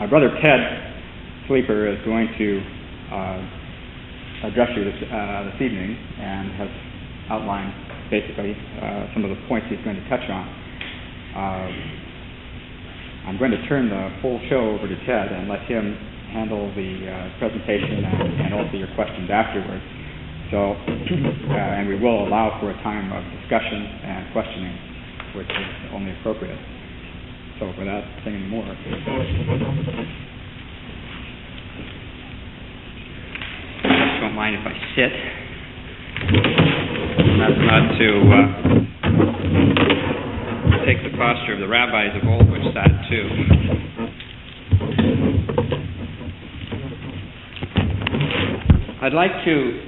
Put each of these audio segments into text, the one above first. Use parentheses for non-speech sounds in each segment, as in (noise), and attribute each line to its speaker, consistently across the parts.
Speaker 1: My brother Ted Sleeper is going to uh, address you this, uh, this evening and has outlined basically uh, some of the points he's going to touch on. Uh, I'm going to turn the full show over to Ted and let him handle the uh, presentation and, and, also your questions afterwards. So, uh, and we will allow for a time of discussion and questioning, which is only appropriate. So without saying more.
Speaker 2: Don't mind if I sit. That's not to uh, take the posture of the rabbis of old, which sat too. I'd like to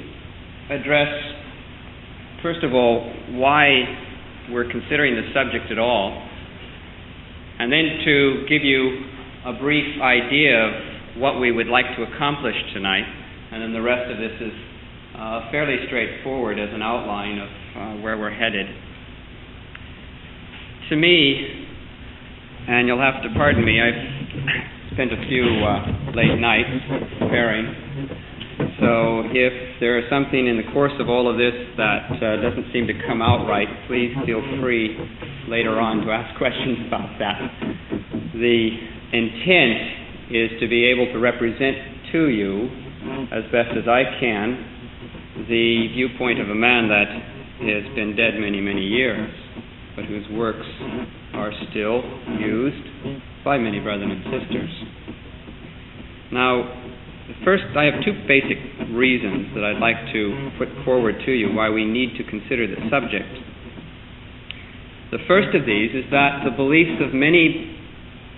Speaker 2: address, first of all, why we're considering the subject at all and then to give you a brief idea of what we would like to accomplish tonight. And then the rest of this is uh, fairly straightforward as an outline of uh, where we're headed. To me, and you'll have to pardon me, I've spent a few uh, late nights preparing. So if there is something in the course of all of this that uh, doesn't seem to come out right, please feel free later on to ask questions about that. The intent is to be able to represent to you, as best as I can, the viewpoint of a man that has been dead many, many years, but whose works are still used by many brethren and sisters. Now, first, I have two basic reasons that I'd like to put forward to you why we need to consider the subject the first of these is that the beliefs of many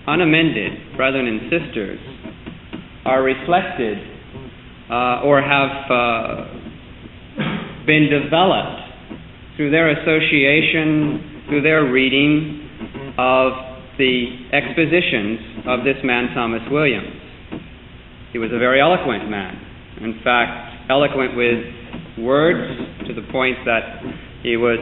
Speaker 2: unamended brethren and sisters are reflected uh, or have uh, been developed through their association, through their reading of the expositions of this man, Thomas Williams. He was a very eloquent man. In fact, eloquent with words to the point that he was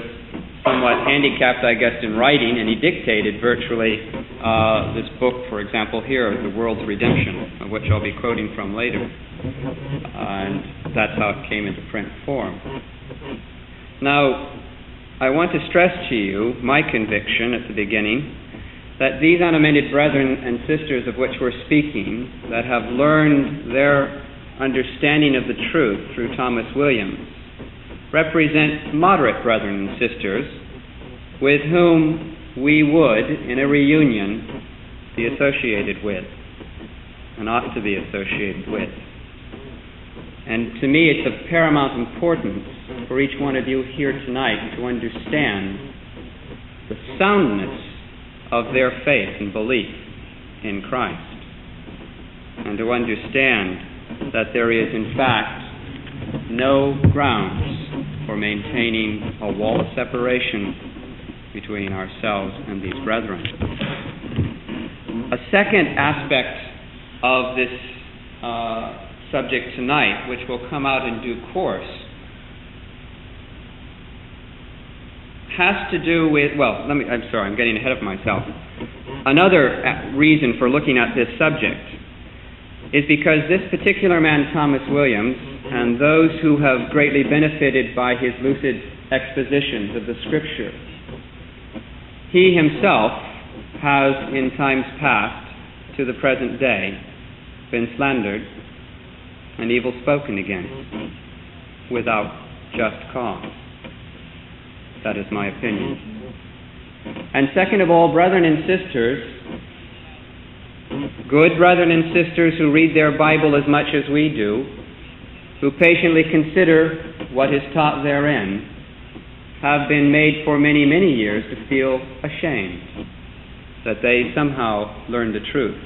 Speaker 2: somewhat handicapped, I guess, in writing, and he dictated virtually uh, this book, for example, here, The World's Redemption, of which I'll be quoting from later. And that's how it came into print form. Now, I want to stress to you my conviction at the beginning that these unamended brethren and sisters of which we're speaking, that have learned their understanding of the truth through Thomas Williams, represent moderate brethren and sisters with whom we would, in a reunion, be associated with and ought to be associated with. And to me, it's of paramount importance for each one of you here tonight to understand the soundness of their faith and belief in Christ, and to understand that there is, in fact, no grounds for maintaining a wall of separation between ourselves and these brethren. A second aspect of this uh, subject tonight, which will come out in due course, has to do with, well, let me, I'm sorry, I'm getting ahead of myself. Another uh, reason for looking at this subject is because this particular man, Thomas Williams, and those who have greatly benefited by his lucid expositions of the Scripture. He himself has, in times past to the present day, been slandered and evil spoken against without just cause. That is my opinion. And second of all, brethren and sisters, good brethren and sisters who read their Bible as much as we do, who patiently consider what is taught therein, have been made for many, many years to feel ashamed that they somehow learned the truth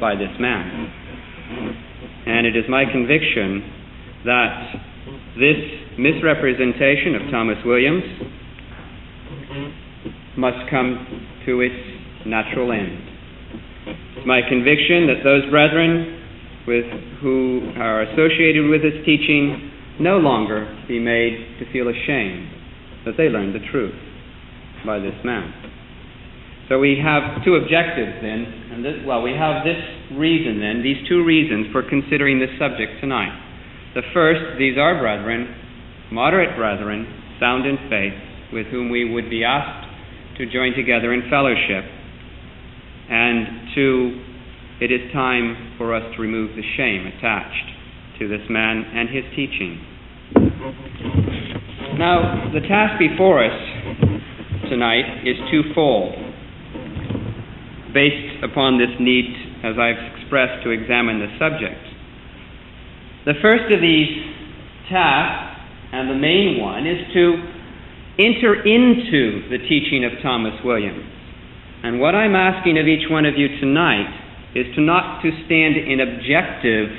Speaker 2: by this man. And it is my conviction that this misrepresentation of Thomas Williams must come to its natural end. It's my conviction that those brethren with who are associated with his teaching no longer be made to feel ashamed that they learned the truth by this man. So we have two objectives then, and this, well, we have this reason then, these two reasons for considering this subject tonight. The first, these are brethren, moderate brethren, sound in faith, with whom we would be asked to join together in fellowship. And two, it is time for us to remove the shame attached to this man and his teaching. Now, the task before us tonight is twofold, based upon this need, as I've expressed, to examine the subject. The first of these tasks, and the main one, is to enter into the teaching of Thomas Williams. And what I'm asking of each one of you tonight is to not to stand in objective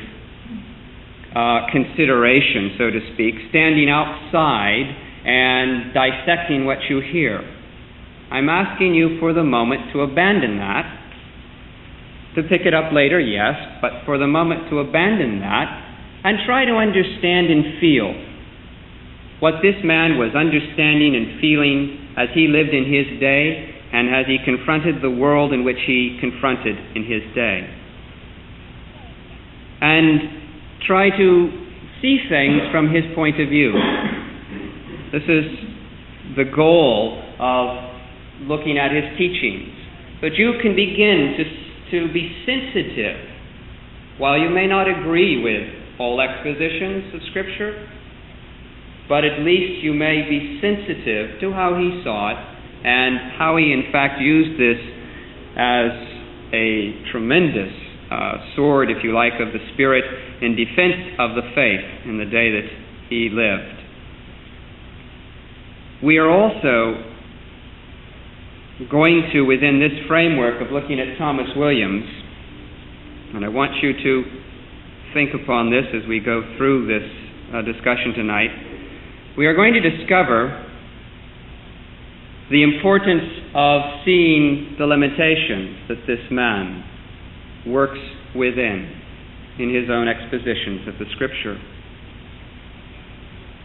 Speaker 2: uh, consideration, so to speak, standing outside and dissecting what you hear. I'm asking you for the moment to abandon that, to pick it up later, yes, but for the moment to abandon that and try to understand and feel what this man was understanding and feeling as he lived in his day and as he confronted the world in which he confronted in his day. And try to see things from his point of view. This is the goal of looking at his teachings. But you can begin to, to be sensitive. While you may not agree with all expositions of Scripture, but at least you may be sensitive to how he saw it and how he, in fact, used this as a tremendous uh, sword, if you like, of the Spirit in defense of the faith in the day that he lived. We are also going to, within this framework of looking at Thomas Williams, and I want you to think upon this as we go through this uh, discussion tonight, we are going to discover the importance of seeing the limitations that this man works within in his own expositions of the Scripture.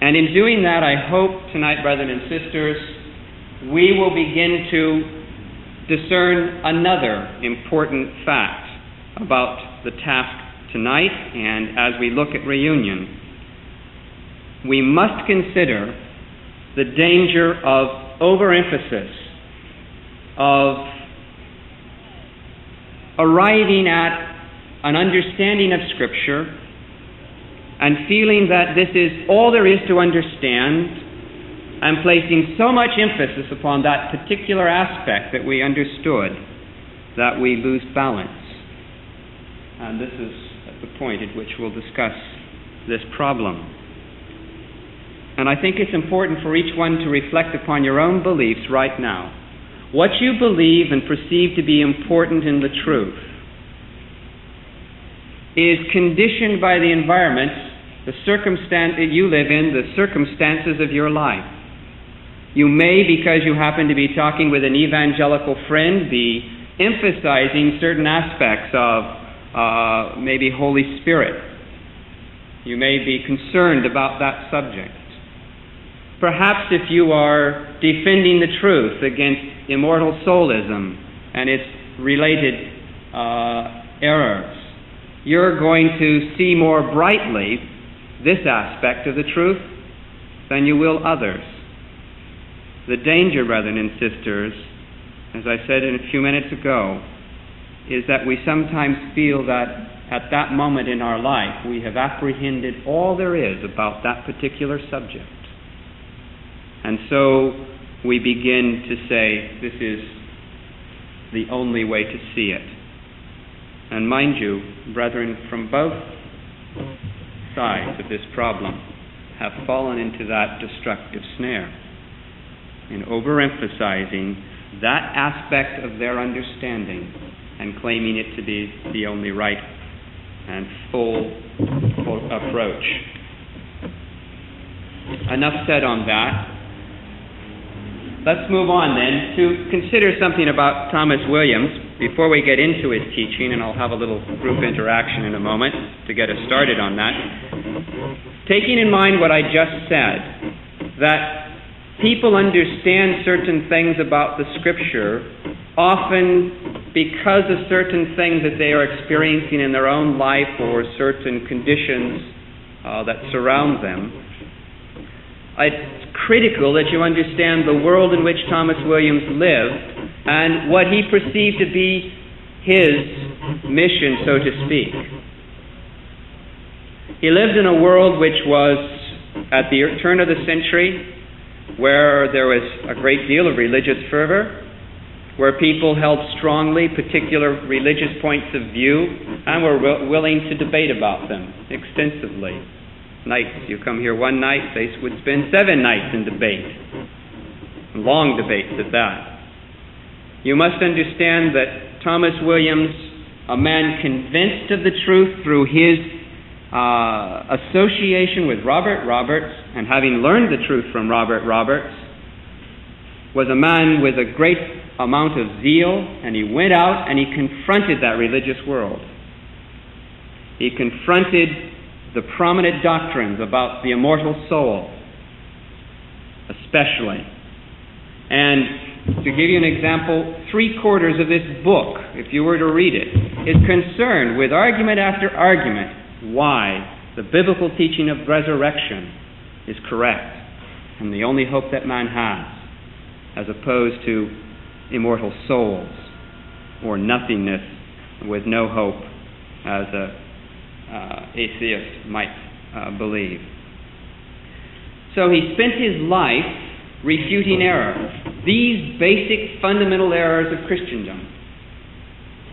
Speaker 2: And in doing that, I hope tonight, brethren and sisters, we will begin to discern another important fact about the task tonight and as we look at reunion. We must consider the danger of overemphasis of arriving at an understanding of Scripture and feeling that this is all there is to understand and placing so much emphasis upon that particular aspect that we understood that we lose balance. And this is the point at which we'll discuss this problem. And I think it's important for each one to reflect upon your own beliefs right now. What you believe and perceive to be important in the truth is conditioned by the environment, the circumstance that you live in, the circumstances of your life. You may, because you happen to be talking with an evangelical friend, be emphasizing certain aspects of uh, maybe Holy Spirit. You may be concerned about that subject. Perhaps if you are defending the truth against immortal soulism and its related uh, errors, you're going to see more brightly this aspect of the truth than you will others. The danger, brethren and sisters, as I said a few minutes ago, is that we sometimes feel that at that moment in our life we have apprehended all there is about that particular subject. And so we begin to say, this is the only way to see it. And mind you, brethren, from both sides of this problem have fallen into that destructive snare in overemphasizing that aspect of their understanding and claiming it to be the only right and full approach. Enough said on that. Let's move on then to consider something about Thomas Williams before we get into his teaching, and I'll have a little group interaction in a moment to get us started on that. Taking in mind what I just said, that people understand certain things about the Scripture often because of certain things that they are experiencing in their own life or certain conditions uh, that surround them. It's critical that you understand the world in which Thomas Williams lived and what he perceived to be his mission, so to speak. He lived in a world which was, at the turn of the century, where there was a great deal of religious fervor, where people held strongly particular religious points of view and were willing to debate about them extensively. Nights, you come here one night, they would spend seven nights in debate, long debates at that. You must understand that Thomas Williams, a man convinced of the truth through his uh, association with Robert Roberts and having learned the truth from Robert Roberts, was a man with a great amount of zeal, and he went out and he confronted that religious world. He confronted the prominent doctrines about the immortal soul, especially. And to give you an example, three quarters of this book, if you were to read it, is concerned with argument after argument why the biblical teaching of resurrection is correct and the only hope that man has, as opposed to immortal souls or nothingness with no hope, as a uh, atheist might uh, believe. So he spent his life refuting error, these basic fundamental errors of Christendom.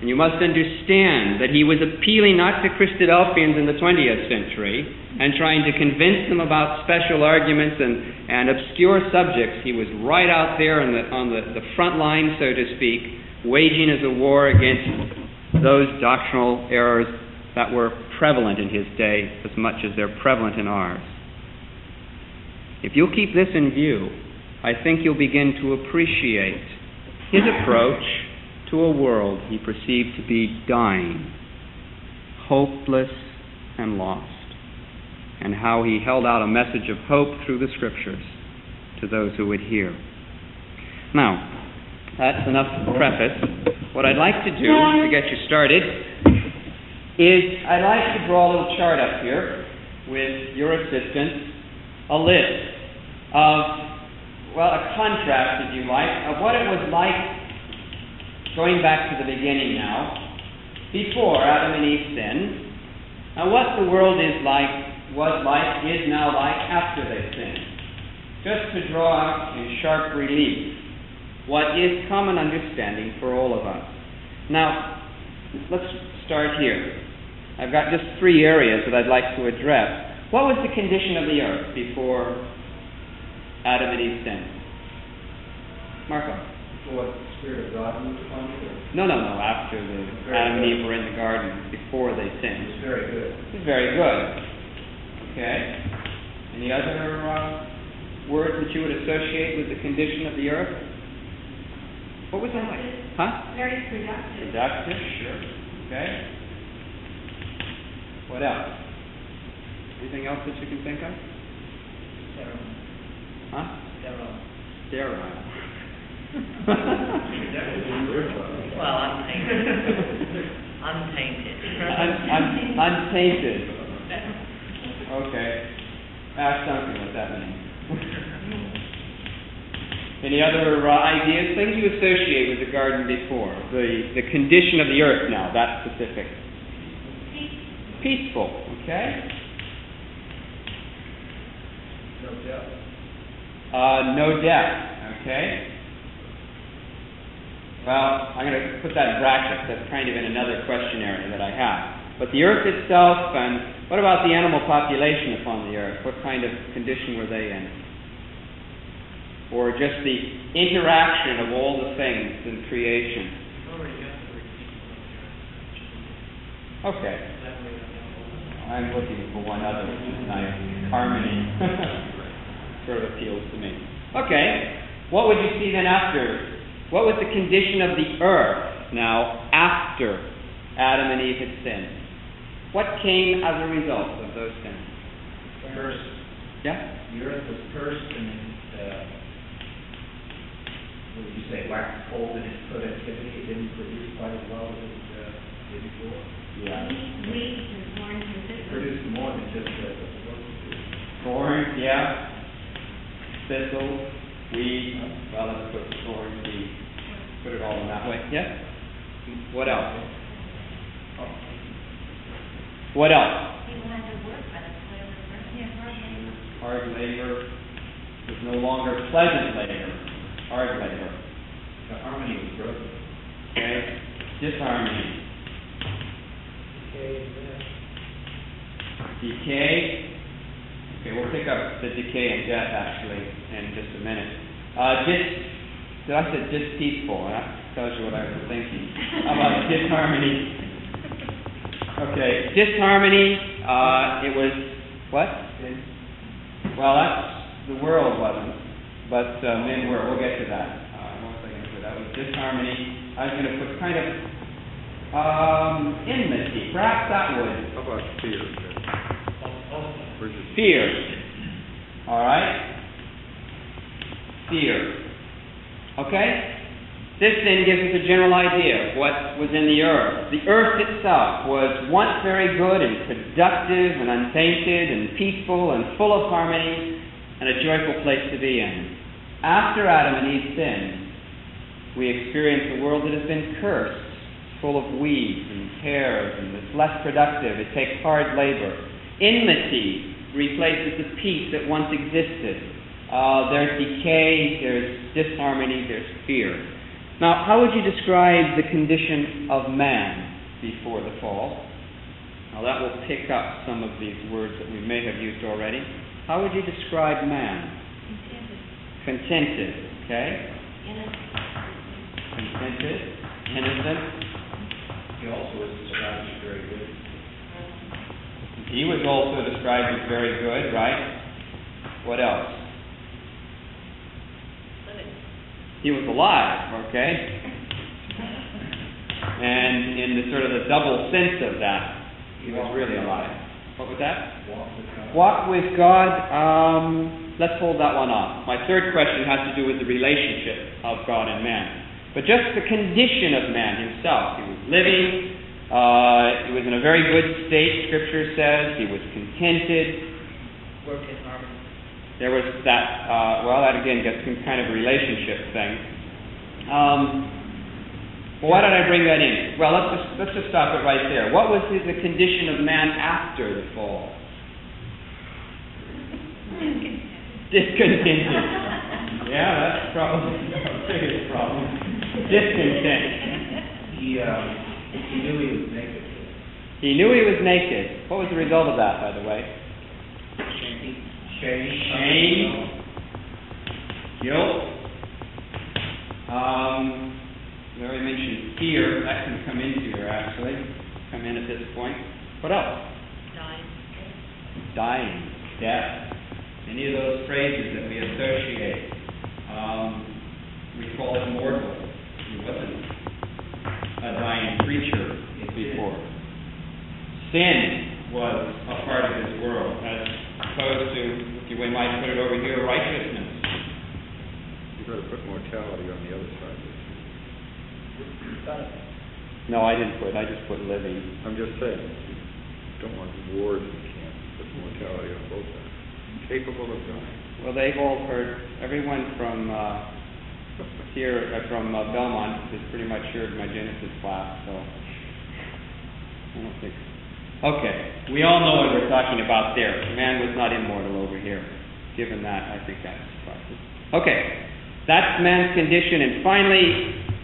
Speaker 2: And you must understand that he was appealing not to Christadelphians in the 20th century and trying to convince them about special arguments and, and obscure subjects. He was right out there on the, on the, the front line, so to speak, waging as a war against those doctrinal errors that were prevalent in his day as much as they're prevalent in ours. If you'll keep this in view, I think you'll begin to appreciate his approach to a world he perceived to be dying, hopeless, and lost, and how he held out a message of hope through the Scriptures to those who would hear. Now, that's enough preface. What I'd like to do to get you started is I'd like to draw a little chart up here with your assistance, a list of, well, a contrast, if you like, of what it was like going back to the beginning now, before Adam and Eve sinned, and what the world is like, was like, is now like after they sinned. Just to draw out in sharp relief what is common understanding for all of us. Now, let's start here. I've got just three areas that I'd like to address. What was the condition of the earth before Adam and Eve sinned? Marco.
Speaker 3: What Spirit of God moved upon you?
Speaker 2: No, no, no, after the
Speaker 3: Very
Speaker 2: Adam and
Speaker 3: good.
Speaker 2: Eve were in the garden, before they
Speaker 3: It
Speaker 2: sinned.
Speaker 3: was very good.
Speaker 2: It's very good. Okay. Any other uh, words that you would associate with the condition of the earth? What was that like? Huh?
Speaker 4: Very productive.
Speaker 2: Productive, sure. Okay. What else? Anything else that you can think of? Sterile. Huh? Sterile. Sterile.
Speaker 5: Well, untainted. Untainted.
Speaker 2: Un- un- untainted. Okay. Ask Duncan what that means. Any other uh, ideas, things you associate with the garden before? The, the condition of the earth now, that specific. Peaceful, okay?
Speaker 3: No death.
Speaker 2: Uh, no death, okay? Well, I'm going to put that in brackets. That's kind of in another question area that I have. But the earth itself, and what about the animal population upon the earth? What kind of condition were they in? Or just the interaction of all the things in creation? Okay. I'm looking for one other, which is nice. Harmony. (laughs) sort of appeals to me. Okay. What would you see then after? What was the condition of the earth now after Adam and Eve had sinned? What came as a result of those sins?
Speaker 3: Cursed.
Speaker 2: Yeah?
Speaker 3: The earth was cursed and, uh, When you say wax cold in its productivity, it didn't produce quite as well as it uh, did before.
Speaker 2: Yeah.
Speaker 4: Weeds and thorns
Speaker 3: It produced more than just what it to do.
Speaker 2: Thorns, yeah. Thistles, weeds, well, let's put thorns, weeds, put it all in that way, yes? What else? What else?
Speaker 4: People had to work by the toil of their, yeah, hard labor.
Speaker 2: Hard labor is no longer pleasant labor, hard labor,
Speaker 3: The harmony was broken.
Speaker 2: okay? Disharmony, decay. Okay, we'll pick up the decay and death actually in just a minute. Uh, dis, did I say dispeaceful? That tells you what I was thinking. How about disharmony? Okay, disharmony, uh, it was, what? Well, that's, the world wasn't, but uh, men were. We'll get to that. Uh, what was I going to put? That was disharmony. I was going to put kind of um, enmity. Perhaps that would.
Speaker 6: How about fear?
Speaker 2: Fear. All right? Fear. Okay? This then gives us a general idea of what was in the earth. The earth itself was once very good and productive and untainted and peaceful and full of harmony and a joyful place to be in. After Adam and Eve sinned, we experience a world that has been cursed, full of weeds and tares and is less productive. It takes hard labor. Enmity replaces the peace that once existed. Uh, there's decay, there's disharmony, there's fear. Now, how would you describe the condition of man before the fall? Now, that will pick up some of these words that we may have used already. How would you describe man?
Speaker 4: Contented,
Speaker 2: Contented, okay?
Speaker 4: innocent,
Speaker 2: Contented, innocent.
Speaker 3: He also was described as very good.
Speaker 2: He was also described as very good, right? What else? He was alive, okay? And in the sort of the double sense of that, he was really alive. What was that?
Speaker 3: Walk with God.
Speaker 2: Walk with God, um, let's hold that one off. My third question has to do with the relationship of God and man. But just the condition of man himself. He was living, uh, he was in a very good state, Scripture says. He was contented.
Speaker 5: Work in harmony.
Speaker 2: There was that, uh, well, that again gets some kind of relationship thing. Um, well, why did I bring that in? Well, let's just, let's just stop it right there. What was the, the condition of man after the fall? Discontented. Yeah, that's probably (laughs) the biggest problem. Discontent.
Speaker 3: He, um, he knew he was naked.
Speaker 2: He knew he was naked. What was the result of that, by the way?
Speaker 3: Shame.
Speaker 2: Shame. Guilt. Um, we already mentioned fear. That can come into here, actually. Come in at this point. What else?
Speaker 5: Dying.
Speaker 2: Dying, death. Any of those phrases that we associate. Um, we call him mortal. He wasn't a dying creature is before. Sin was a part of his world, as opposed to, if we might put it over here, righteousness.
Speaker 6: You better put mortality on the other side.
Speaker 2: No, I didn't put, I just put living.
Speaker 6: I'm just saying, you don't want wars in camp, put mortality on both sides. Capable of dying.
Speaker 2: Well, they've all heard, everyone from, uh, here, from uh, Belmont has pretty much heard my Genesis class, so I don't think. Okay, we all know what we're talking about there. Man was not immortal over here. Given that, I think that's suffices. Okay, that's man's condition. And finally,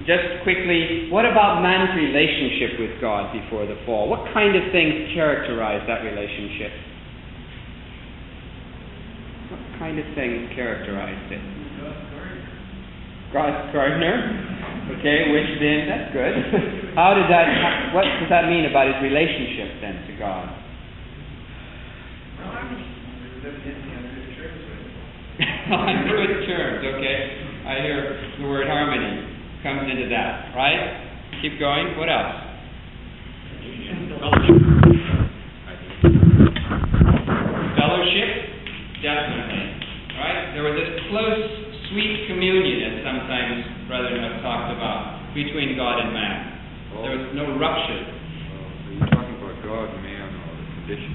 Speaker 2: just quickly, what about man's relationship with God before the fall? What kind of things characterize that relationship? What kind of things characterized it? God's gardener. Okay, which then, that's good. How did that, how- what does that mean about his relationship then to God? (laughs) On good terms, okay? I hear the word harmony comes into that, right? Keep going, what else? Fellowship, definitely, right? There was this close, sweet communion, as sometimes brethren have talked about, between God and man.
Speaker 6: Oh. There
Speaker 2: was no rupture.
Speaker 6: Oh, you talking about God, man, or the condition.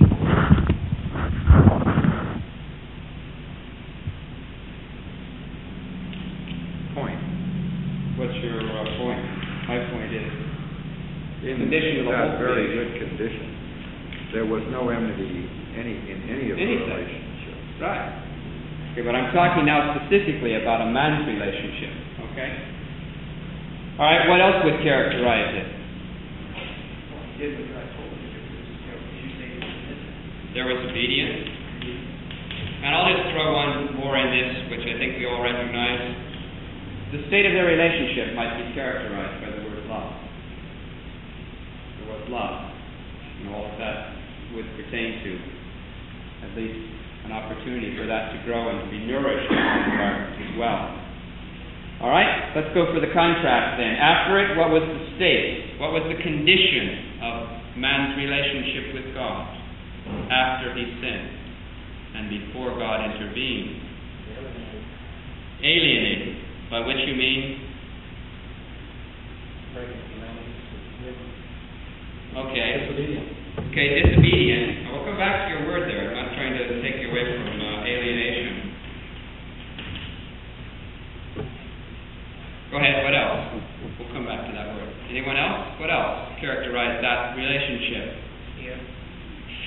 Speaker 6: Point.
Speaker 2: What's your uh, point? My point is
Speaker 6: in
Speaker 2: condition of
Speaker 6: that very
Speaker 2: thing.
Speaker 6: good condition. There was no enmity any in any of
Speaker 2: Anything.
Speaker 6: the relationships.
Speaker 2: Right. Okay, but I'm talking now specifically about a man's relationship, okay? All right, what else would characterize it?
Speaker 3: Did what God told you, you know, you say this.
Speaker 2: There was obedience. And I'll just throw one more in this, which I think we all recognize. The state of their relationship might be characterized by the word love. There was love, and all of that would pertain to at least an opportunity for that to grow and to be nourished in the environment as well. All right, let's go for the contrast then. After it, what was the state? What was the condition of man's relationship with God after he sinned and before God intervened? Alienated, by which you mean,
Speaker 3: Breaking commandments,
Speaker 2: okay, okay, disobedient. Now, we'll come back to your word there. I'm not trying to take you away from uh, alienation. Go ahead, what else? We'll come back to that word. Anyone else? What else characterized that relationship?
Speaker 3: Fear.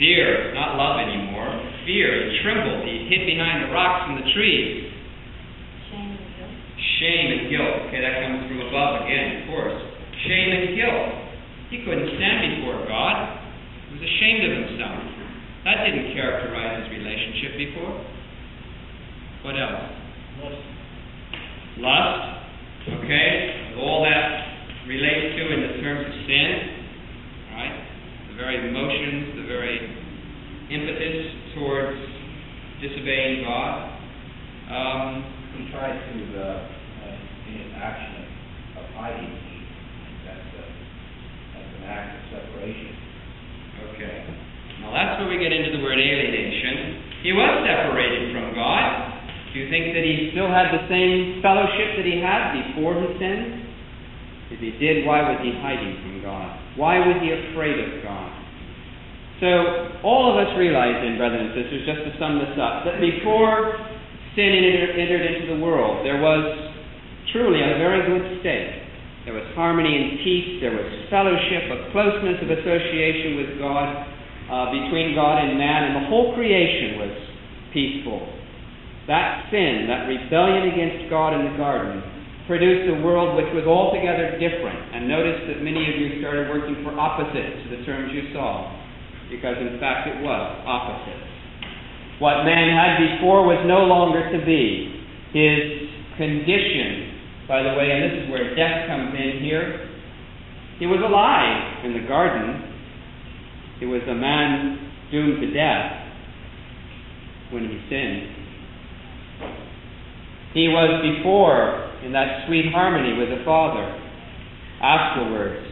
Speaker 2: Fear, not love anymore. Fear. He trembled. He hid behind the rocks and the trees.
Speaker 4: Shame and guilt.
Speaker 2: Shame and guilt. Okay, that comes from above again, of course. Shame and guilt. He couldn't stand before God. He was ashamed of himself. That didn't characterize his relationship before. What else? Lust. Lust. Okay, all that relates to in the terms of sin. Right? The very emotions, the very impetus towards disobeying God. Um,
Speaker 3: He tried to, uh, uh, in an action of, hiding, that's, uh, that's an act of separation.
Speaker 2: Okay. Now that's where we get into the word alienation. He was separated from God. Do you think that he still had the same fellowship that he had before he sinned? If he did, why was he hiding from God? Why was he afraid of God? So, all of us realize then, brothers and sisters, just to sum this up, that before sin entered, into the world, there was truly a very good state. There was harmony and peace, there was fellowship, a closeness of association with God, uh, between God and man, and the whole creation was peaceful. That sin, that rebellion against God in the garden, produced a world which was altogether different. And notice that many of you started working for opposites to the terms you saw, because in fact it was opposites. What man had before was no longer to be. His condition, by the way, and this is where death comes in here, he was alive in the garden. He was a man doomed to death when he sinned. He was before in that sweet harmony with the Father. Afterwards,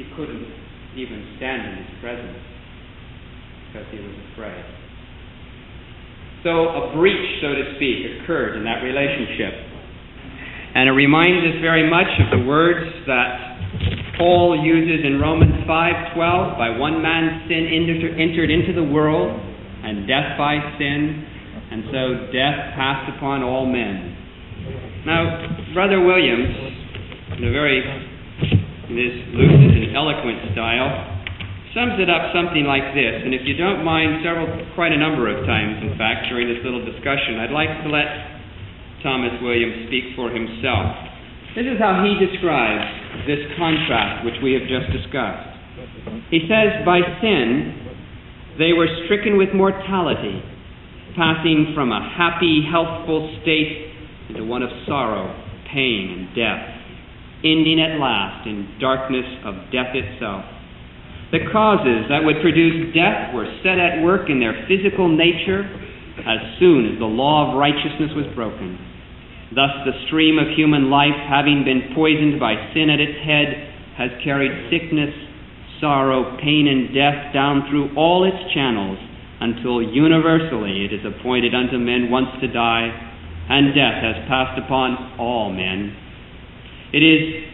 Speaker 2: he couldn't even stand in his presence because he was afraid. So a breach, so to speak, occurred in that relationship. And it reminds us very much of the words that Paul uses in Romans 5:12, by one man's sin entered entered into the world, and death by sin, and so death passed upon all men. Now, Brother Williams, in a very in his lucid and eloquent style, sums it up something like this. And if you don't mind, several, quite a number of times, in fact, during this little discussion, I'd like to let Thomas Williams speak for himself. This is how he describes this contrast which we have just discussed. He says, By sin, they were stricken with mortality, passing from a happy, healthful state into one of sorrow, pain, and death, ending at last in darkness of death itself. The causes that would produce death were set at work in their physical nature as soon as the law of righteousness was broken. Thus, the stream of human life, having been poisoned by sin at its head, has carried sickness, sorrow, pain, and death down through all its channels until universally it is appointed unto men once to die, and death has passed upon all men. It is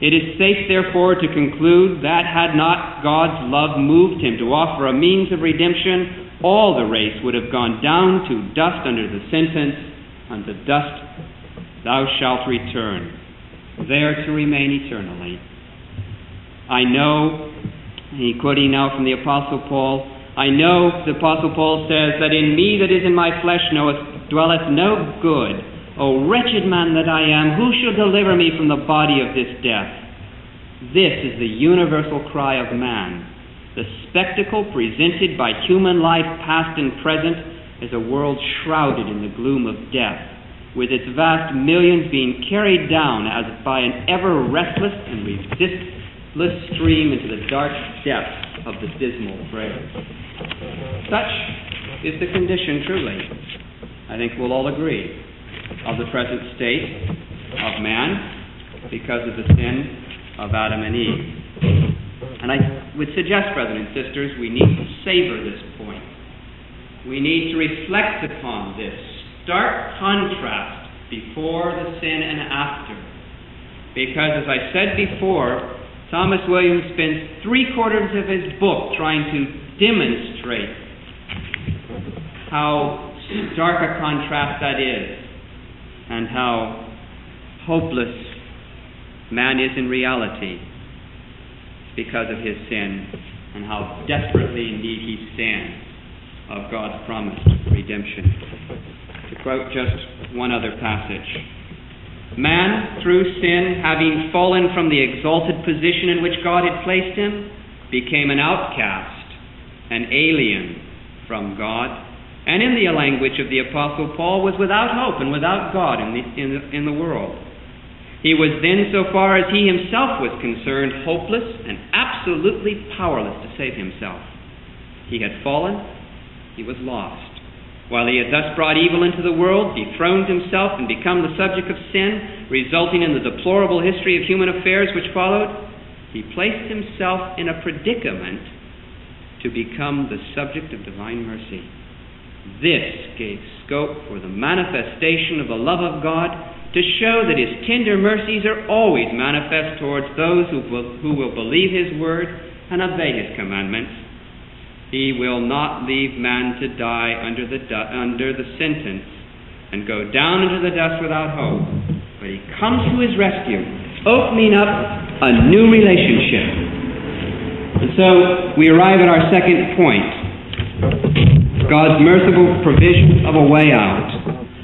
Speaker 2: It is safe, therefore, to conclude that had not God's love moved him to offer a means of redemption, all the race would have gone down to dust under the sentence, Unto dust thou shalt return, there to remain eternally. I know, quoting now from the Apostle Paul, I know, the Apostle Paul says, that in me that is in my flesh dwelleth no good. O wretched man that I am, who shall deliver me from the body of this death? This is the universal cry of man. The spectacle presented by human life, past and present, is a world shrouded in the gloom of death, with its vast millions being carried down as by an ever restless and resistless stream into the dark depths of the dismal grave. Such is the condition, truly, I think we'll all agree, of the present state of man because of the sin of Adam and Eve. And I would suggest, brothers and sisters, we need to savor this point. We need to reflect upon this stark contrast before the sin and after. Because, as I said before, Thomas Williams spends three quarters of his book trying to demonstrate how stark a contrast that is and how hopeless man is in reality because of his sin and how desperately indeed he stands of God's promised redemption. To quote just one other passage Man, through sin, having fallen from the exalted position in which God had placed him, became an outcast, an alien from God, and in the language of the Apostle Paul, was without hope and without God in the, in the, in the world. He was then, so far as he himself was concerned, hopeless and absolutely powerless to save himself. He had fallen, he was lost. While he had thus brought evil into the world, dethroned himself, and become the subject of sin, resulting in the deplorable history of human affairs which followed, he placed himself in a predicament to become the subject of divine mercy. This gave scope for the manifestation of the love of God to show that his tender mercies are always manifest towards those who will, who will believe his word and obey his commandments he will not leave man to die under the, under the sentence and go down into the dust without hope, but he comes to his rescue, opening up a new relationship. So we arrive at our second point God's merciful provision of a way out.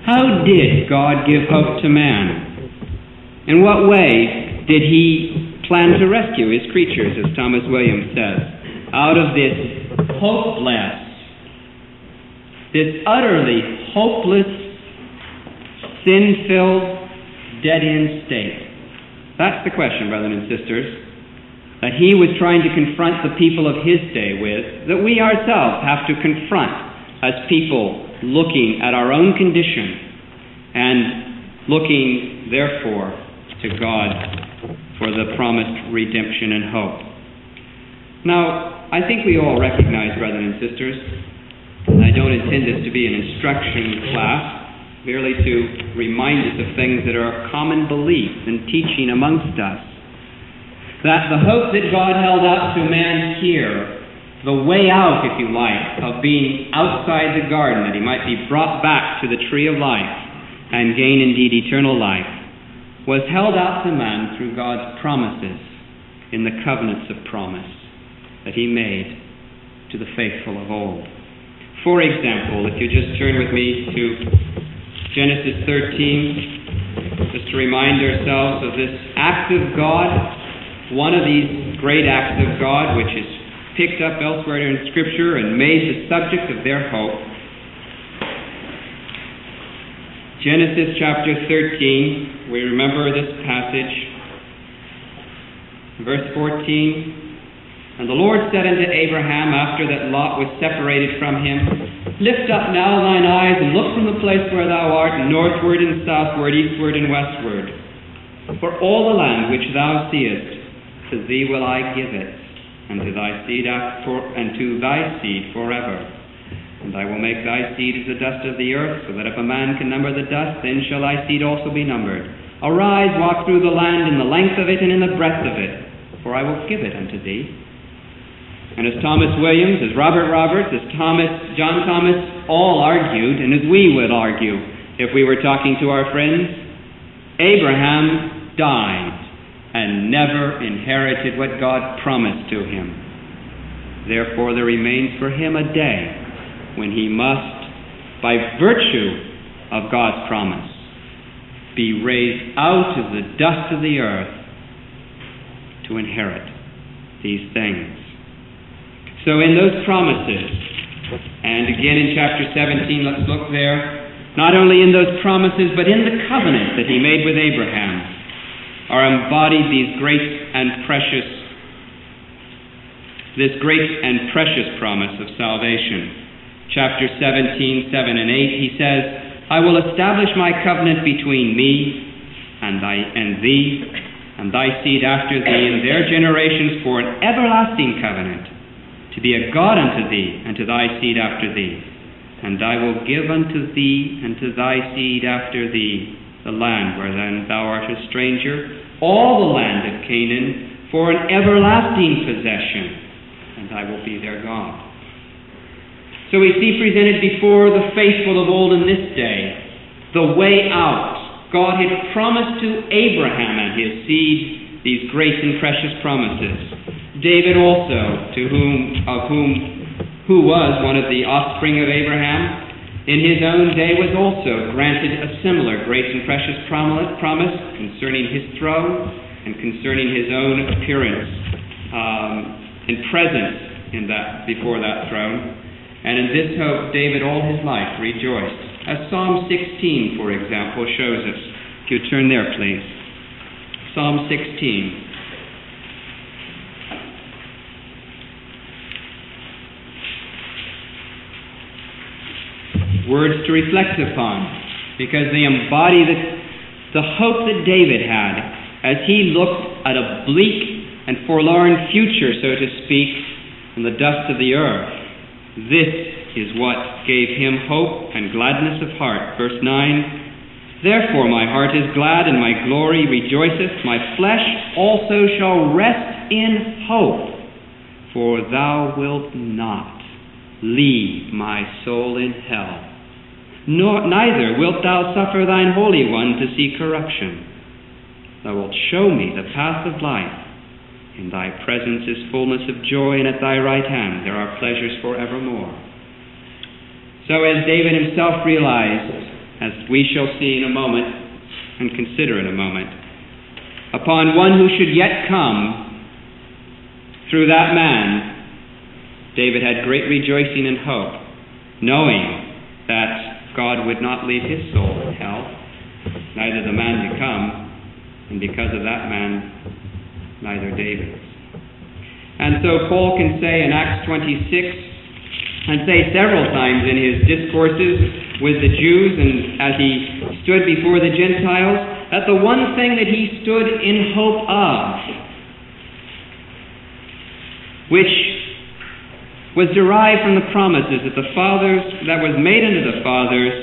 Speaker 2: How did God give hope to man? In what way did he plan to rescue his creatures, as Thomas Williams says, out of this hopeless, this utterly hopeless, sin filled, dead end state? That's the question, brothers and sisters, that he was trying to confront the people of his day with, that we ourselves have to confront as people looking at our own condition and looking, therefore, to God for the promised redemption and hope. Now, I think we all recognize, brothers and sisters, and I don't intend this to be an instruction class, merely to remind us of things that are common belief and teaching amongst us. That the hope that God held out to man here, the way out, if you like, of being outside the garden, that he might be brought back to the tree of life and gain indeed eternal life, was held out to man through God's promises in the covenants of promise that he made to the faithful of old. For example, if you just turn with me to Genesis 13, just to remind ourselves of this act of God, one of these great acts of God, which is picked up elsewhere in Scripture and made the subject of their hope. Genesis chapter 13, we remember this passage. Verse 14 and the Lord said unto Abraham, after that Lot was separated from him, Lift up now thine eyes, and look from the place where thou art, northward and southward, eastward and westward. For all the land which thou seest, to thee will I give it, and to thy seed for, and to thy seed forever. And I will make thy seed as the dust of the earth, so that if a man can number the dust, then shall thy seed also be numbered. Arise, walk through the land in the length of it and in the breadth of it, for I will give it unto thee. And as Thomas Williams, as Robert Roberts, as Thomas, John Thomas, all argued, and as we would argue if we were talking to our friends, Abraham died and never inherited what God promised to him. Therefore, there remains for him a day when he must, by virtue of God's promise, be raised out of the dust of the earth to inherit these things. So, in those promises, and again in chapter 17, let's look there, not only in those promises, but in the covenant that he made with Abraham, are embodied these great and precious, this great and precious promise of salvation. Chapter 17, 7 and 8, he says, I will establish my covenant between me and thy and thee and thy seed after thee and their generations for an everlasting covenant, to be a God unto thee and to thy seed after thee. And I will give unto thee and to thy seed after thee the land wherein thou art a stranger, all the land of Canaan, for an everlasting possession, and I will be their God. So we see presented before the faithful of old in this day the way out. God had promised to Abraham and his seed these great and precious promises. David also, to whom of whom who was one of the offspring of Abraham, in his own day was also granted a similar great and precious promise concerning his throne and concerning his own appearance um, and presence in that before that throne. And in this hope, David all his life rejoiced. As Psalm 16, for example, shows us. If you turn there, please. Psalm 16. Words to reflect upon, because they embody the, the hope that David had as he looked at a bleak and forlorn future, so to speak, in the dust of the earth. This is what gave him hope and gladness of heart. Verse 9 Therefore my heart is glad and my glory rejoiceth, my flesh also shall rest in hope, for thou wilt not leave my soul in hell, nor neither wilt thou suffer thine Holy One to see corruption. Thou wilt show me the path of life. In thy presence is fullness of joy, and at thy right hand there are pleasures for evermore. So, as David himself realized, as we shall see in a moment and consider in a moment, upon one who should yet come through that man, David had great rejoicing and hope, knowing that God would not leave his soul in hell, neither the man to come, and because of that man, neither David's. And so Paul can say in Acts 26, and say several times in his discourses with the Jews and as he stood before the Gentiles, that the one thing that he stood in hope of, which was derived from the promises that the fathers, that was made unto the fathers,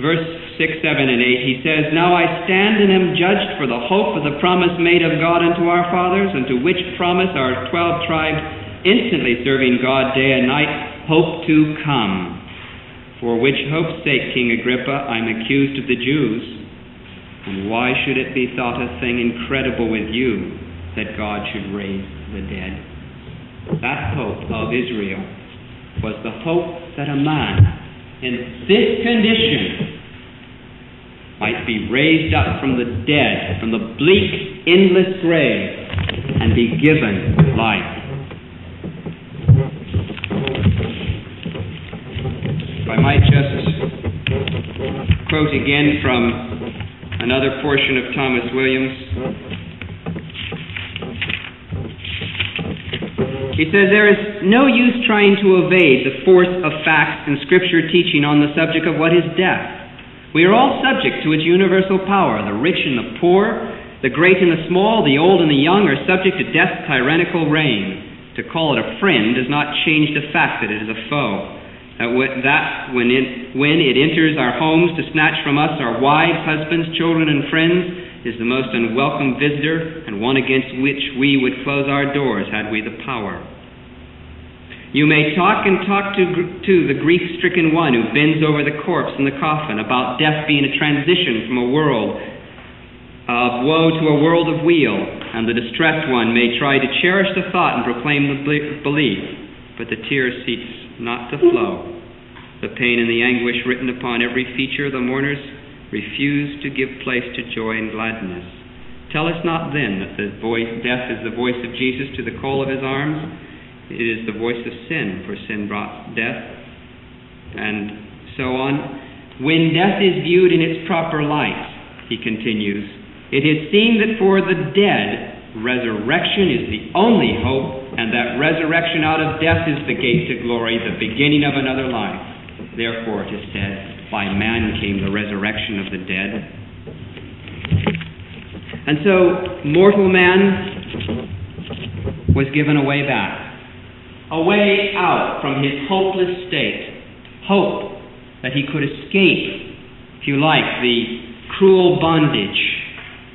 Speaker 2: verse 6, 7, and 8, he says, Now I stand and am judged for the hope of the promise made of God unto our fathers, unto which promise our twelve tribes, instantly serving God day and night, hope to come. For which hope's sake, King Agrippa, I'm accused of the Jews. And why should it be thought a thing incredible with you that God should raise the dead? That hope of Israel was the hope that a man in this condition might be raised up from the dead, from the bleak, endless grave, and be given life. If I might just quote again from another portion of Thomas Williams. He says, There is no use trying to evade the force of facts and Scripture teaching on the subject of what is death. We are all subject to its universal power. The rich and the poor, the great and the small, the old and the young are subject to death's tyrannical reign. To call it a friend does not change the fact that it is a foe. That, when, it, when it enters our homes to snatch from us our wives, husbands, children, and friends, is the most unwelcome visitor and one against which we would close our doors had we the power. You may talk and talk to, to the grief stricken one who bends over the corpse in the coffin about death being a transition from a world of woe to a world of weal, and the distressed one may try to cherish the thought and proclaim the belief, but the tears cease not to flow. The pain and the anguish written upon every feature of the mourners refuse to give place to joy and gladness. Tell us not then that the voice, death is the voice of Jesus to the call of his arms, it is the voice of sin, for sin brought death, and so on. When death is viewed in its proper light, he continues, it is seen that for the dead, resurrection is the only hope, and that resurrection out of death is the gate to glory, the beginning of another life. Therefore, it is said, by man came the resurrection of the dead. And so, mortal man was given a way back a way out from his hopeless state, hope that he could escape, if you like, the cruel bondage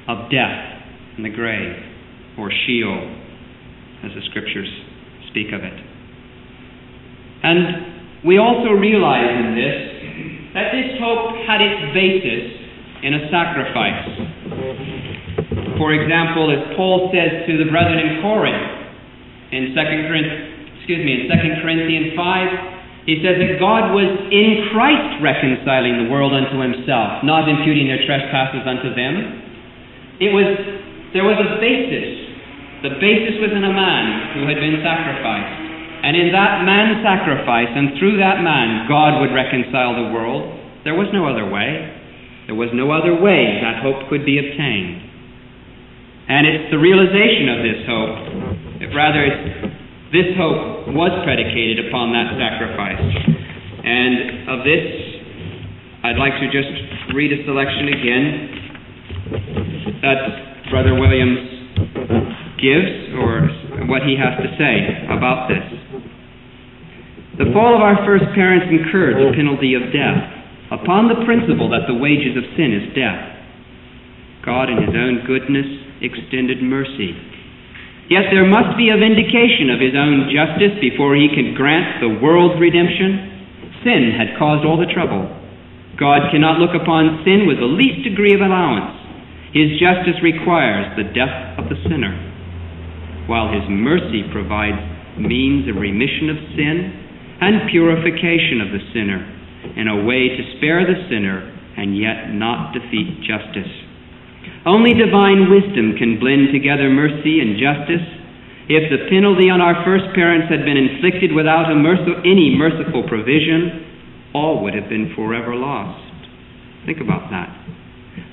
Speaker 2: of death and the grave, or Sheol, as the scriptures speak of it. And we also realize in this that this hope had its basis in a sacrifice. For example, as Paul says to the brethren in Corinth in 2 Corinthians excuse me, in 2 Corinthians 5, he says that God was in Christ reconciling the world unto himself, not imputing their trespasses unto them. It was, there was a basis. The basis was in a man who had been sacrificed. And in that man's sacrifice, and through that man, God would reconcile the world. There was no other way. There was no other way that hope could be obtained. And it's the realization of this hope. It rather, this hope was predicated upon that sacrifice. And of this, I'd like to just read a selection again that Brother Williams gives, or what he has to say about this. The fall of our first parents incurred the penalty of death upon the principle that the wages of sin is death. God, in His own goodness, extended mercy Yet there must be a vindication of his own justice before he can grant the world's redemption. Sin had caused all the trouble. God cannot look upon sin with the least degree of allowance. His justice requires the death of the sinner, while his mercy provides means of remission of sin and purification of the sinner in a way to spare the sinner and yet not defeat justice. Only divine wisdom can blend together mercy and justice. If the penalty on our first parents had been inflicted without any merciful provision, all would have been forever lost. Think about that.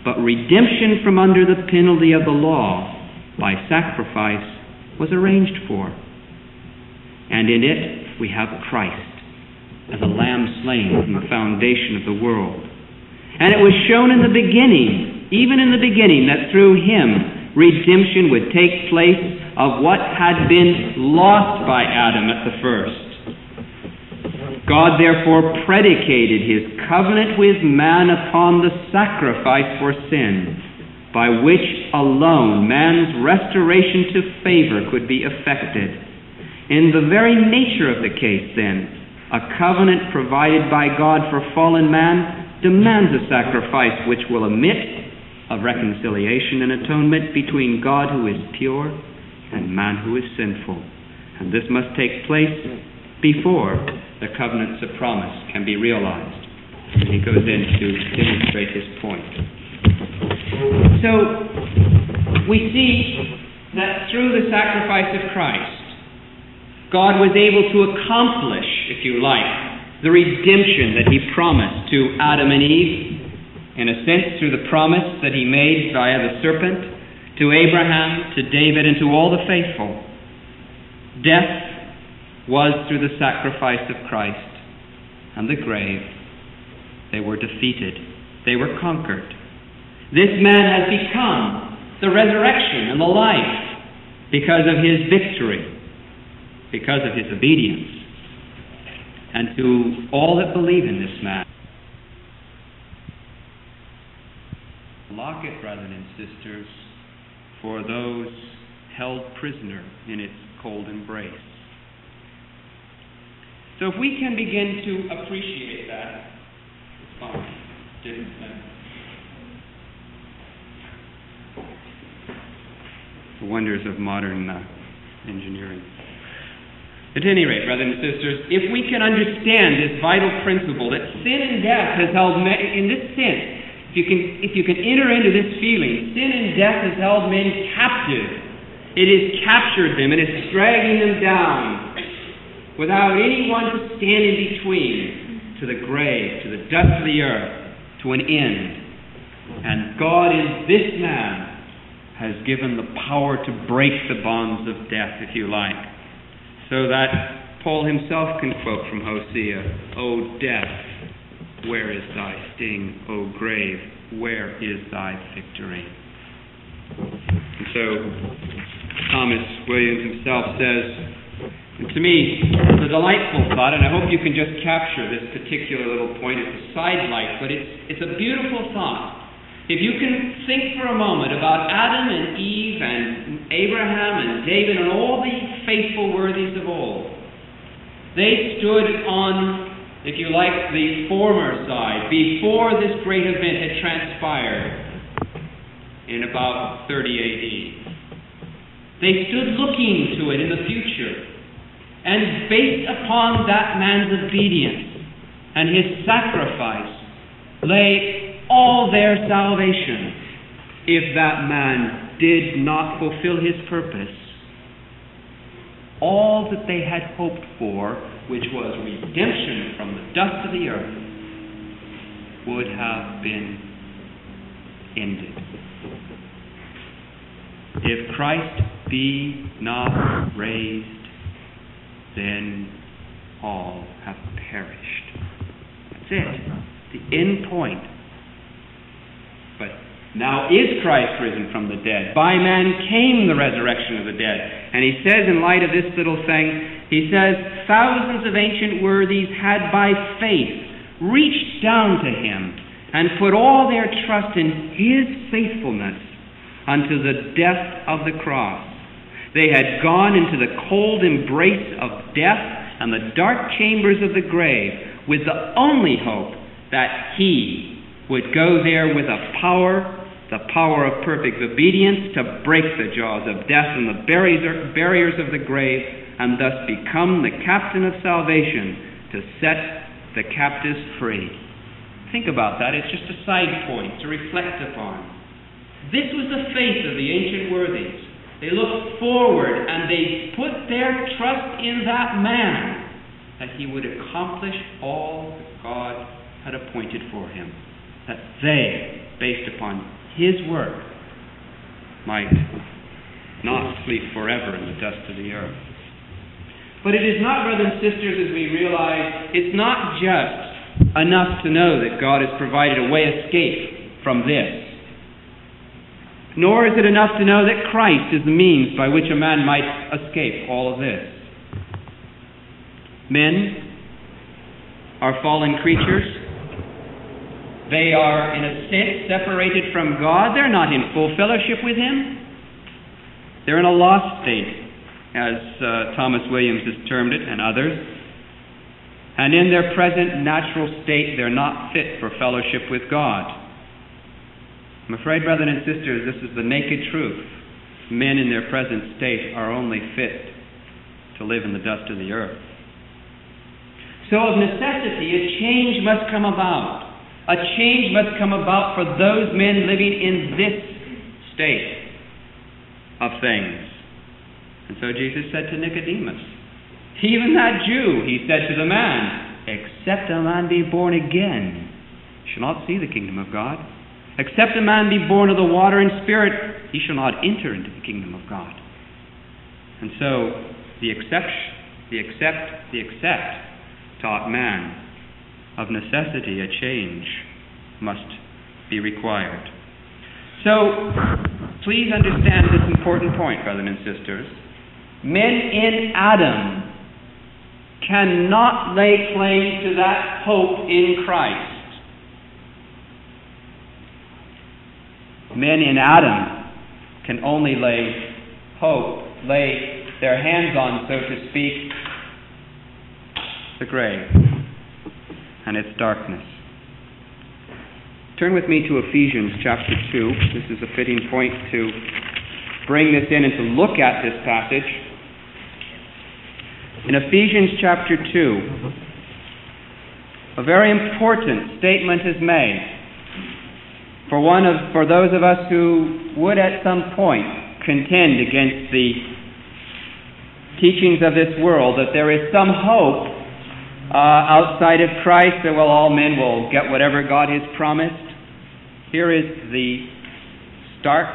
Speaker 2: But redemption from under the penalty of the law by sacrifice was arranged for. And in it we have Christ as a lamb slain from the foundation of the world. And it was shown in the beginning even in the beginning, that through him redemption would take place of what had been lost by Adam at the first. God therefore predicated his covenant with man upon the sacrifice for sin, by which alone man's restoration to favor could be effected. In the very nature of the case, then, a covenant provided by God for fallen man demands a sacrifice which will admit of reconciliation and atonement between God who is pure and man who is sinful. And this must take place before the covenants of promise can be realized. And he goes in to demonstrate his point. So, we see that through the sacrifice of Christ, God was able to accomplish, if you like, the redemption that he promised to Adam and Eve in a sense, through the promise that he made via the serpent to Abraham, to David, and to all the faithful. Death was through the sacrifice of Christ, and the grave. They were defeated, they were conquered. This man has become the resurrection and the life because of his victory, because of his obedience. And to all that believe in this man, lock it, brothers and sisters, for those held prisoner in its cold embrace. So if we can begin to appreciate that, it's fine. Didn't The wonders of modern uh, engineering. At any rate, brothers and sisters, if we can understand this vital principle that sin and death has held men, in this sin, if you can, if you can enter into this feeling, sin and death has held men captive. It has captured them and it's dragging them down without anyone to stand in between to the grave, to the dust of the earth, to an end. And God in this man has given the power to break the bonds of death, if you like, so that Paul himself can quote from Hosea, O death, where is thy sting? O grave, where is thy victory? And so Thomas Williams himself says, and to me, it's a delightful thought, and I hope you can just capture this particular little point. It's a sidelight, but it's, it's a beautiful thought. If you can think for a moment about Adam and Eve and Abraham and David and all the faithful worthies of old, they stood on, if you like, the former side before this great event had transpired in about 30 AD. They stood looking to it in the future. And based upon that man's obedience and his sacrifice, lay all their salvation if that man did not fulfill his purpose. All that they had hoped for, which was redemption from the dust of the earth, would have been ended. If Christ be not raised, then all have perished. That's it. The end point now is Christ risen from the dead. By man came the resurrection of the dead. And he says, in light of this little thing, he says, thousands of ancient worthies had by faith reached down to him and put all their trust in his faithfulness unto the death of the cross. They had gone into the cold embrace of death and the dark chambers of the grave with the only hope that he would go there with a power, the power of perfect obedience, to break the jaws of death and the barriers of the grave, and thus become the captain of salvation to set the captives free. Think about that. It's just a side point to reflect upon. This was the faith of the ancient worthies. They looked forward and they put their trust in that man that he would accomplish all that God had appointed for him that they, based upon His work, might not sleep forever in the dust of the earth. But it is not, brothers and sisters, as we realize, it's not just enough to know that God has provided a way escape from this. Nor is it enough to know that Christ is the means by which a man might escape all of this. Men are fallen creatures they are, in a sense, separated from God. They're not in full fellowship with Him. They're in a lost state, as uh, Thomas Williams has termed it, and others. And in their present natural state, they're not fit for fellowship with God. I'm afraid, brothers and sisters, this is the naked truth. Men in their present state are only fit to live in the dust of the earth. So, of necessity, a change must come about. A change must come about for those men living in this state of things. And so Jesus said to Nicodemus, even that Jew, he said to the man, except a man be born again, shall not see the kingdom of God. Except a man be born of the water and spirit, he shall not enter into the kingdom of God. And so the exception, the accept, the accept taught man of necessity, a change must be required. So, please understand this important point, brothers and sisters. Men in Adam cannot lay claim to that hope in Christ. men in Adam can only lay hope, lay their hands on, so to speak, the grave and its darkness. Turn with me to Ephesians chapter 2. This is a fitting point to bring this in and to look at this passage. In Ephesians chapter 2, a very important statement is made for one of for those of us who would at some point contend against the teachings of this world that there is some hope uh, outside of Christ that well all men will get whatever God has promised. Here is the stark,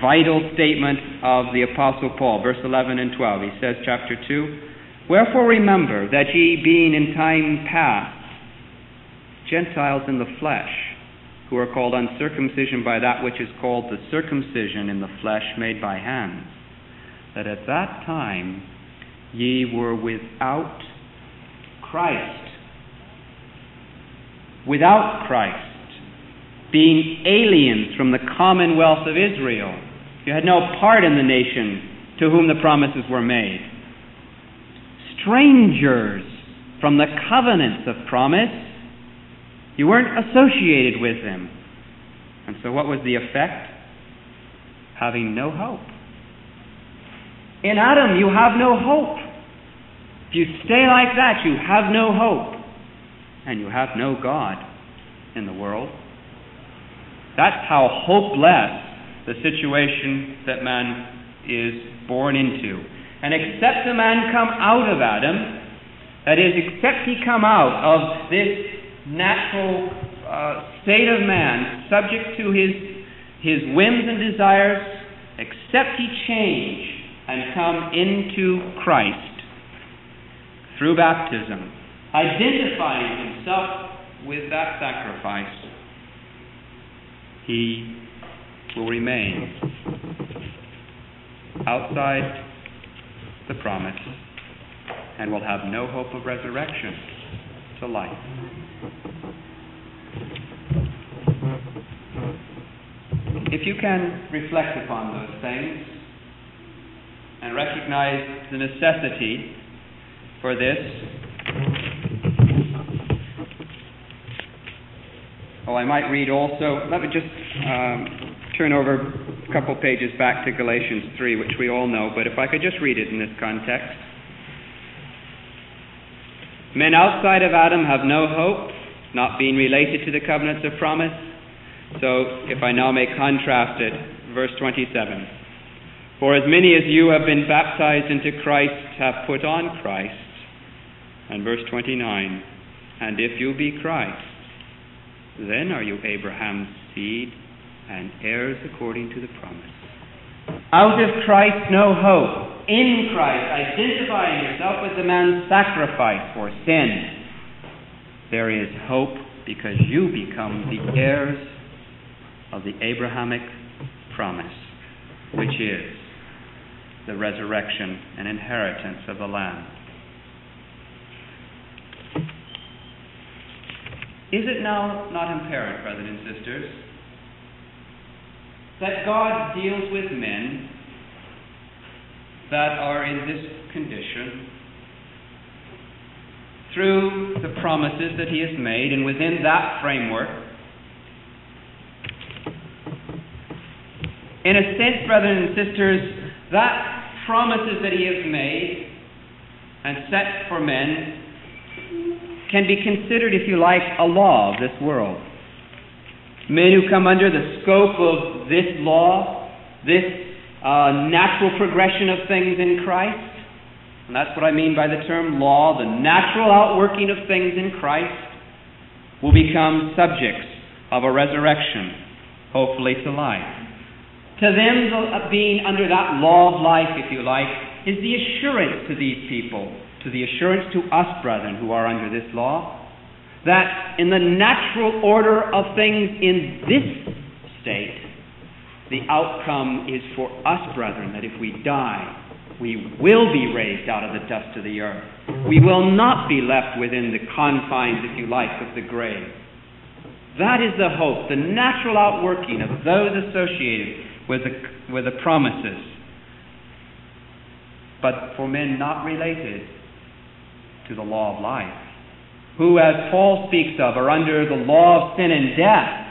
Speaker 2: vital statement of the Apostle Paul, verse 11 and 12. He says, chapter 2. Wherefore remember that ye, being in time past Gentiles in the flesh, who are called uncircumcision by that which is called the circumcision in the flesh made by hands, that at that time ye were without Christ. Without Christ, being aliens from the commonwealth of Israel. You had no part in the nation to whom the promises were made strangers from the covenants of promise. You weren't associated with them. And so, what was the effect? Having no hope. In Adam, you have no hope. If you stay like that, you have no hope. And you have no God in the world. That's how hopeless the situation that man is born into. And except a man come out of Adam, that is, except he come out of this natural uh, state of man, subject to his, his whims and desires, except he change and come into Christ through baptism, identifying himself with that sacrifice, he will remain outside the promise and will have no hope of resurrection to life. If you can reflect upon those things and recognize the necessity for this, oh, I might read also, let me just um, turn over a couple pages back to Galatians 3, which we all know, but if I could just read it in this context. Men outside of Adam have no hope, not being related to the covenants of promise. So, if I now may contrast it, verse 27. For as many as you have been baptized into Christ have put on Christ. And verse 29. And if you be Christ, then are you Abraham's seed and heirs according to the promise. Out of Christ, no hope. In Christ, identifying yourself with the man's sacrifice for sin, there is hope because you become the heirs of the Abrahamic promise, which is the resurrection and inheritance of the land. Is it now not apparent, brothers and sisters, that God deals with men that are in this condition through the promises that He has made, and within that framework, in a sense, brothers and sisters, that promises that He has made and set for men can be considered, if you like, a law of this world men who come under the scope of this law, this uh, natural progression of things in Christ. And that's what I mean by the term law. The natural outworking of things in Christ will become subjects of a resurrection, hopefully to life. To them, uh, being under that law of life, if you like, is the assurance to these people, to the assurance to us, brethren, who are under this law, that in the natural order of things in this state, the outcome is for us, brethren, that if we die, we will be raised out of the dust of the earth. We will not be left within the confines, if you like, of the grave. That is the hope, the natural outworking of those associated with the, the promises. But for men not related to the law of life, who, as Paul speaks of, are under the law of sin and death,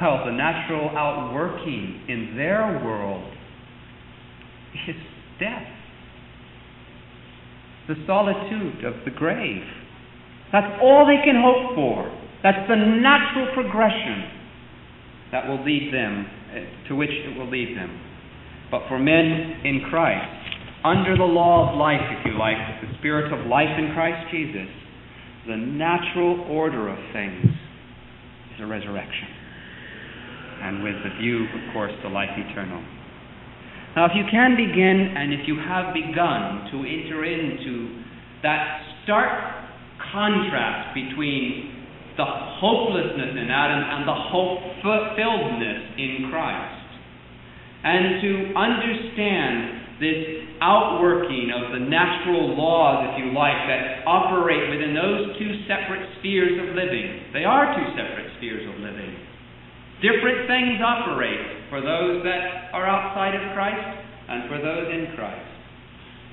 Speaker 2: well, the natural outworking in their world is death. The solitude of the grave. That's all they can hope for. That's the natural progression that will lead them, to which it will lead them. But for men in Christ, under the law of life, if you like, the spirit of life in Christ Jesus, the natural order of things is a resurrection. And with the view, of course, to life eternal. Now, if you can begin, and if you have begun to enter into that stark contrast between the hopelessness in Adam and the hope fulfilledness in Christ, and to understand this outworking of the natural laws, if you like, that operate within those two separate spheres of living. They are two separate spheres of living. Different things operate for those that are outside of Christ and for those in Christ.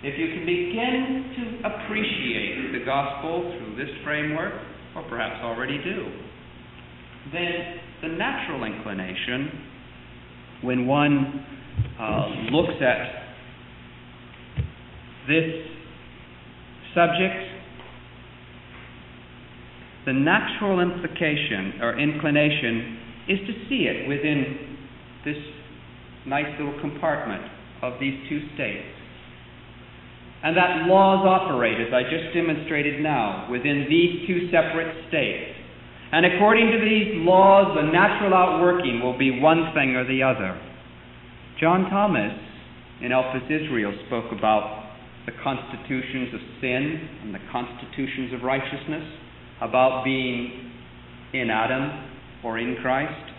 Speaker 2: If you can begin to appreciate the gospel through this framework, or perhaps already do, then the natural inclination, when one uh, looks at this subject, the natural implication or inclination is to see it within this nice little compartment of these two states. And that laws operate, as I just demonstrated now, within these two separate states. And according to these laws, the natural outworking will be one thing or the other. John Thomas in Elpis Israel spoke about the constitutions of sin and the constitutions of righteousness, about being in Adam or in Christ.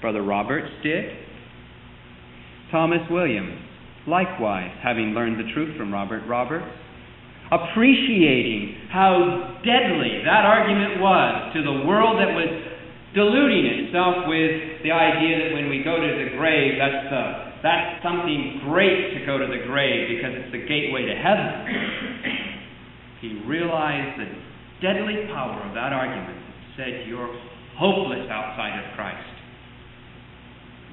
Speaker 2: Brother Roberts did. Thomas Williams, likewise, having learned the truth from Robert Roberts, appreciating how deadly that argument was to the world that was deluding itself with the idea that when we go to the grave, that's the that's something great to go to the grave because it's the gateway to heaven. (coughs) he realized the deadly power of that argument said you're hopeless outside of Christ.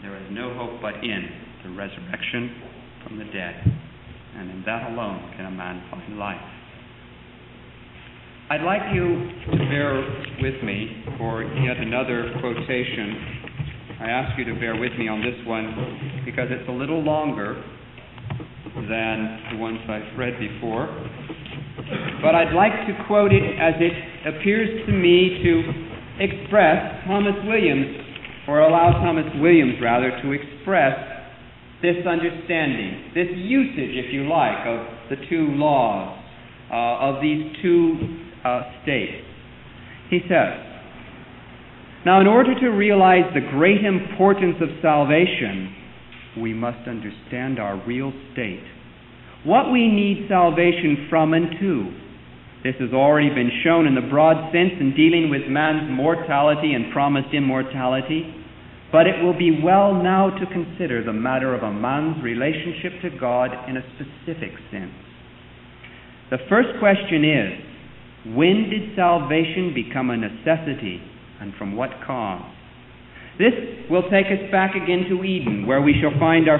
Speaker 2: There is no hope but in the resurrection from the dead. And in that alone can a man find life. I'd like you to bear with me for yet another quotation I ask you to bear with me on this one because it's a little longer than the ones I've read before. But I'd like to quote it as it appears to me to express Thomas Williams, or allow Thomas Williams rather, to express this understanding, this usage, if you like, of the two laws, uh, of these two uh, states. He says, now, in order to realize the great importance of salvation, we must understand our real state. What we need salvation from and to. This has already been shown in the broad sense in dealing with man's mortality and promised immortality, but it will be well now to consider the matter of a man's relationship to God in a specific sense. The first question is when did salvation become a necessity and from what cause. This will take us back again to Eden, where we shall find, our,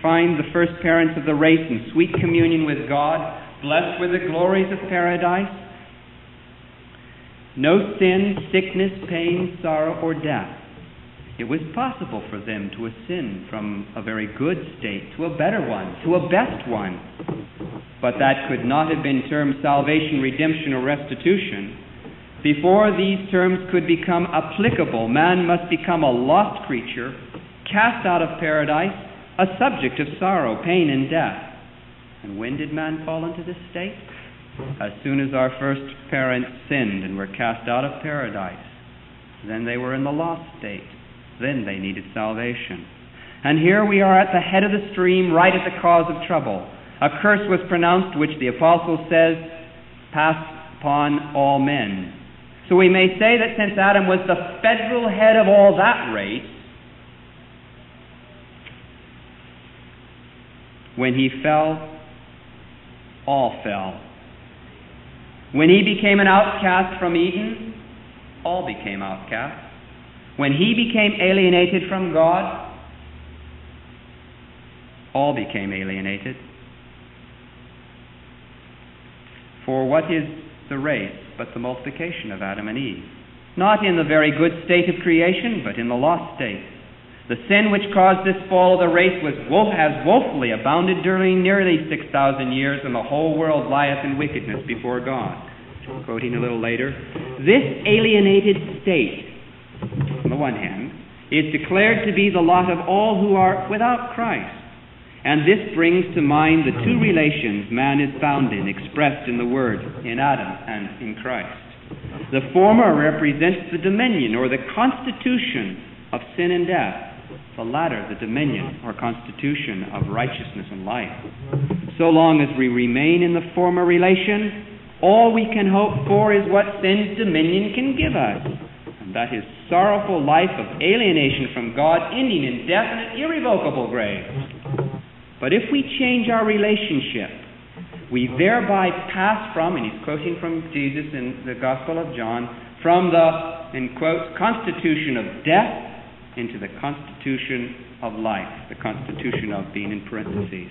Speaker 2: find the first parents of the race in sweet communion with God, blessed with the glories of paradise. No sin, sickness, pain, sorrow, or death. It was possible for them to ascend from a very good state to a better one, to a best one. But that could not have been termed salvation, redemption, or restitution before these terms could become applicable, man must become a lost creature, cast out of paradise, a subject of sorrow, pain, and death. And when did man fall into this state? As soon as our first parents sinned and were cast out of paradise. Then they were in the lost state. Then they needed salvation. And here we are at the head of the stream, right at the cause of trouble. A curse was pronounced, which the apostle says passed upon all men So we may say that since Adam was the federal head of all that race, when he fell, all fell. When he became an outcast from Eden, all became outcasts. When he became alienated from God, all became alienated. For what is the race but the multiplication of Adam and Eve? Not in the very good state of creation, but in the lost state. The sin which caused this fall of the race was wo- has woefully abounded during nearly 6,000 years, and the whole world lieth in wickedness before God. Quoting a little later, this alienated state, on the one hand, is declared to be the lot of all who are without Christ. And this brings to mind the two relations man is found in, expressed in the Word, in Adam and in Christ. The former represents the dominion or the constitution of sin and death. The latter, the dominion or constitution of righteousness and life. So long as we remain in the former relation, all we can hope for is what sin's dominion can give us. And his sorrowful life of alienation from God, ending in definite, irrevocable grave. But if we change our relationship, we thereby pass from, and he's quoting from Jesus in the Gospel of John, from the, in quotes, constitution of death into the constitution of life, the constitution of being in parentheses.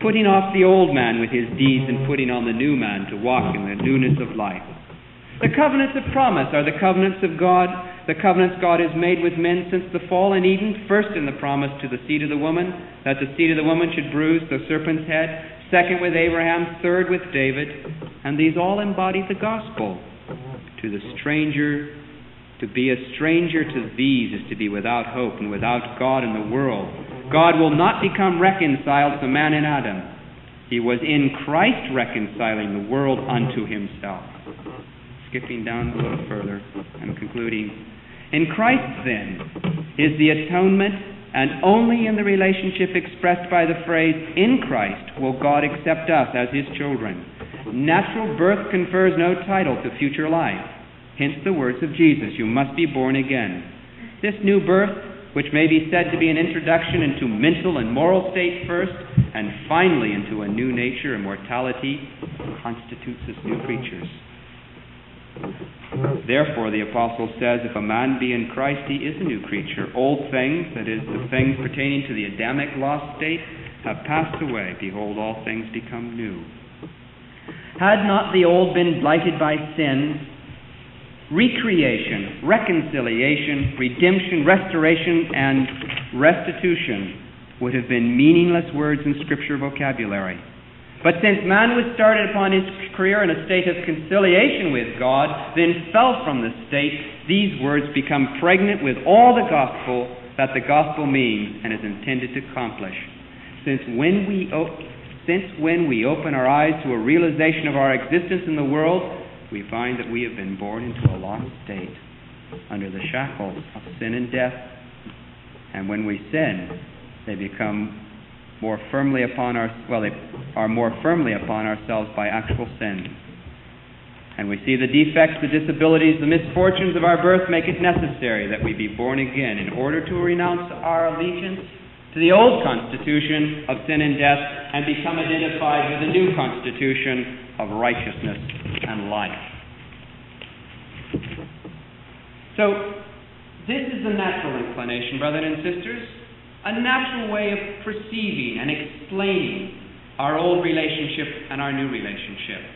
Speaker 2: Putting off the old man with his deeds and putting on the new man to walk in the newness of life. The covenants of promise are the covenants of God, the covenants God has made with men since the fall in Eden, first in the promise to the seed of the woman, that the seed of the woman should bruise the serpent's head, second with Abraham, third with David, and these all embody the gospel. To the stranger, to be a stranger to these is to be without hope and without God in the world. God will not become reconciled to man in Adam. He was in Christ reconciling the world unto himself. Skipping down a little further and concluding. In Christ, then, is the atonement, and only in the relationship expressed by the phrase, in Christ, will God accept us as his children. Natural birth confers no title to future life. Hence the words of Jesus, you must be born again. This new birth, which may be said to be an introduction into mental and moral state first, and finally into a new nature and mortality, constitutes us new creatures. Therefore, the apostle says, if a man be in Christ, he is a new creature. Old things, that is, the things pertaining to the Adamic lost state, have passed away. Behold, all things become new. Had not the old been blighted by sin, recreation, reconciliation, redemption, restoration, and restitution would have been meaningless words in Scripture vocabulary. But since man was started upon his career in a state of conciliation with God, then fell from the state, these words become pregnant with all the gospel that the gospel means and is intended to accomplish. Since when we, o- since when we open our eyes to a realization of our existence in the world, we find that we have been born into a lost state under the shackles of sin and death. And when we sin, they become more firmly upon our well they are more firmly upon ourselves by actual sin. And we see the defects, the disabilities, the misfortunes of our birth make it necessary that we be born again in order to renounce our allegiance to the old constitution of sin and death and become identified with the new constitution of righteousness and life. So, this is the natural inclination, brothers and sisters, a natural way of perceiving and explaining our old relationship and our new relationship.